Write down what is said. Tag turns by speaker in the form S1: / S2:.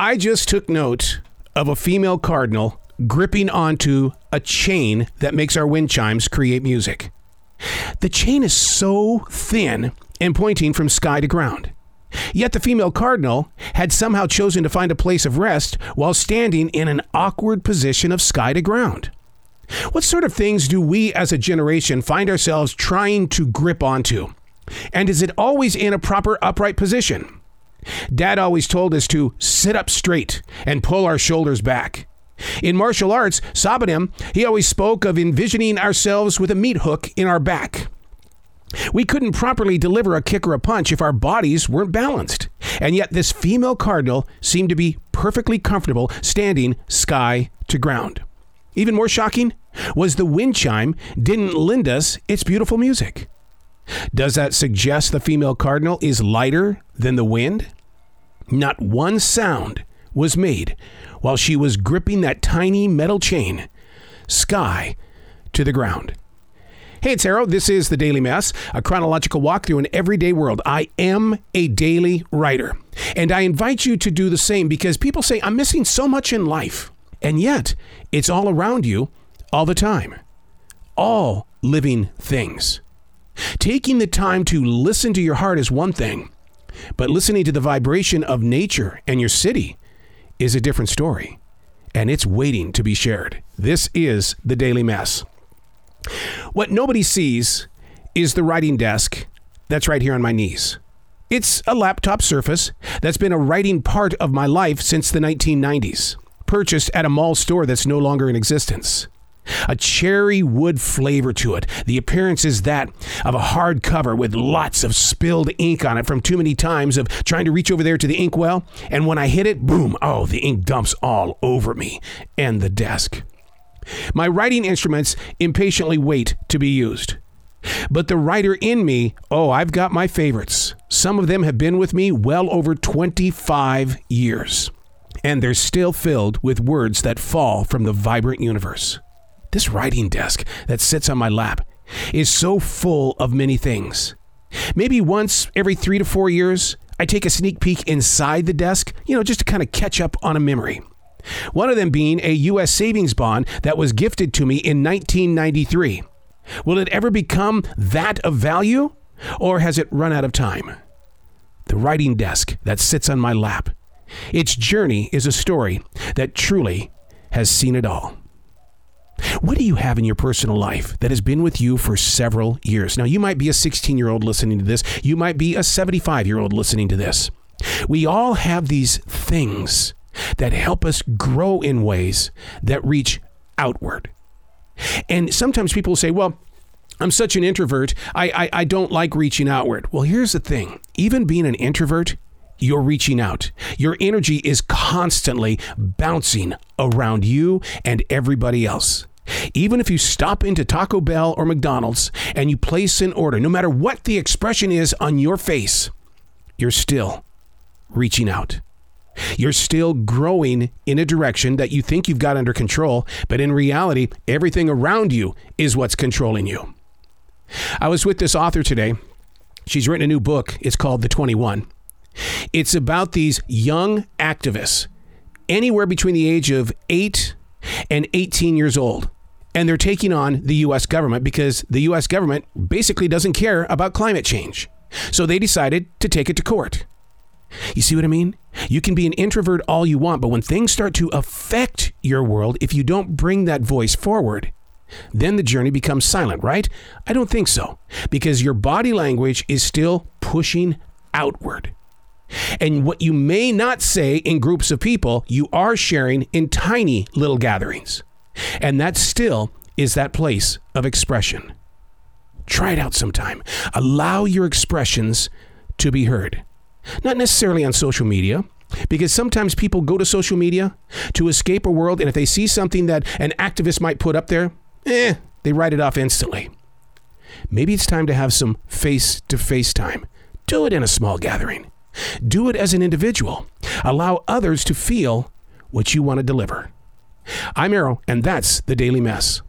S1: I just took note of a female cardinal gripping onto a chain that makes our wind chimes create music. The chain is so thin and pointing from sky to ground. Yet the female cardinal had somehow chosen to find a place of rest while standing in an awkward position of sky to ground. What sort of things do we as a generation find ourselves trying to grip onto? And is it always in a proper upright position? Dad always told us to sit up straight and pull our shoulders back. In martial arts, Sabumnim, he always spoke of envisioning ourselves with a meat hook in our back. We couldn't properly deliver a kick or a punch if our bodies weren't balanced. And yet, this female cardinal seemed to be perfectly comfortable standing sky to ground. Even more shocking was the wind chime didn't lend us its beautiful music. Does that suggest the female cardinal is lighter than the wind? Not one sound was made while she was gripping that tiny metal chain, sky to the ground. Hey, it's Arroe. This is the Daily Mess, a chronological walk through an everyday world. I am a daily writer, and I invite you to do the same because people say I'm missing so much in life, and yet it's all around you all the time. All living things. Taking the time to listen to your heart is one thing, but listening to the vibration of nature and your city is a different story, and it's waiting to be shared. This is the Daily Mess. What nobody sees is the writing desk that's right here on my knees. It's a laptop surface that's been a writing part of my life since the 1990s, purchased at a mall store that's no longer in existence. A cherry wood flavor to it. The appearance is that of a hard cover with lots of spilled ink on it from too many times of trying to reach over there to the inkwell. And when I hit it, boom, oh, the ink dumps all over me and the desk. My writing instruments impatiently wait to be used. But the writer in me, oh, I've got my favorites. Some of them have been with me well over 25 years, and they're still filled with words that fall from the vibrant universe. This writing desk that sits on my lap is so full of many things. Maybe once every three to four years, I take a sneak peek inside the desk, you know, just to kind of catch up on a memory. One of them being a U.S. savings bond that was gifted to me in 1993. Will it ever become that of value, or has it run out of time? The writing desk that sits on my lap. Its journey is a story that truly has seen it all. What do you have in your personal life that has been with you for several years? Now, you might be a 16 year old listening to this, you might be a 75 year old listening to this. We all have these things that help us grow in ways that reach outward. And sometimes people say, well, I'm such an introvert, I, I, I don't like reaching outward. Well, here's the thing even being an introvert, you're reaching out. Your energy is constantly bouncing around you and everybody else. Even if you stop into Taco Bell or McDonald's and you place an order, no matter what the expression is on your face, you're still reaching out. You're still growing in a direction that you think you've got under control, but in reality, everything around you is what's controlling you. I was with this author today. She's written a new book. It's called The 21. It's about these young activists, anywhere between the age of 8 and 18 years old. And they're taking on the US government because the US government basically doesn't care about climate change. So they decided to take it to court. You see what I mean? You can be an introvert all you want, but when things start to affect your world, if you don't bring that voice forward, then the journey becomes silent, right? I don't think so, because your body language is still pushing outward. And what you may not say in groups of people, you are sharing in tiny little gatherings. And that still is that place of expression. Try it out sometime. Allow your expressions to be heard. Not necessarily on social media, because sometimes people go to social media to escape a world, and if they see something that an activist might put up there, eh, they write it off instantly. Maybe it's time to have some face to face time. Do it in a small gathering. Do it as an individual. Allow others to feel what you want to deliver. I'm Arroe, and that's the Daily Mess.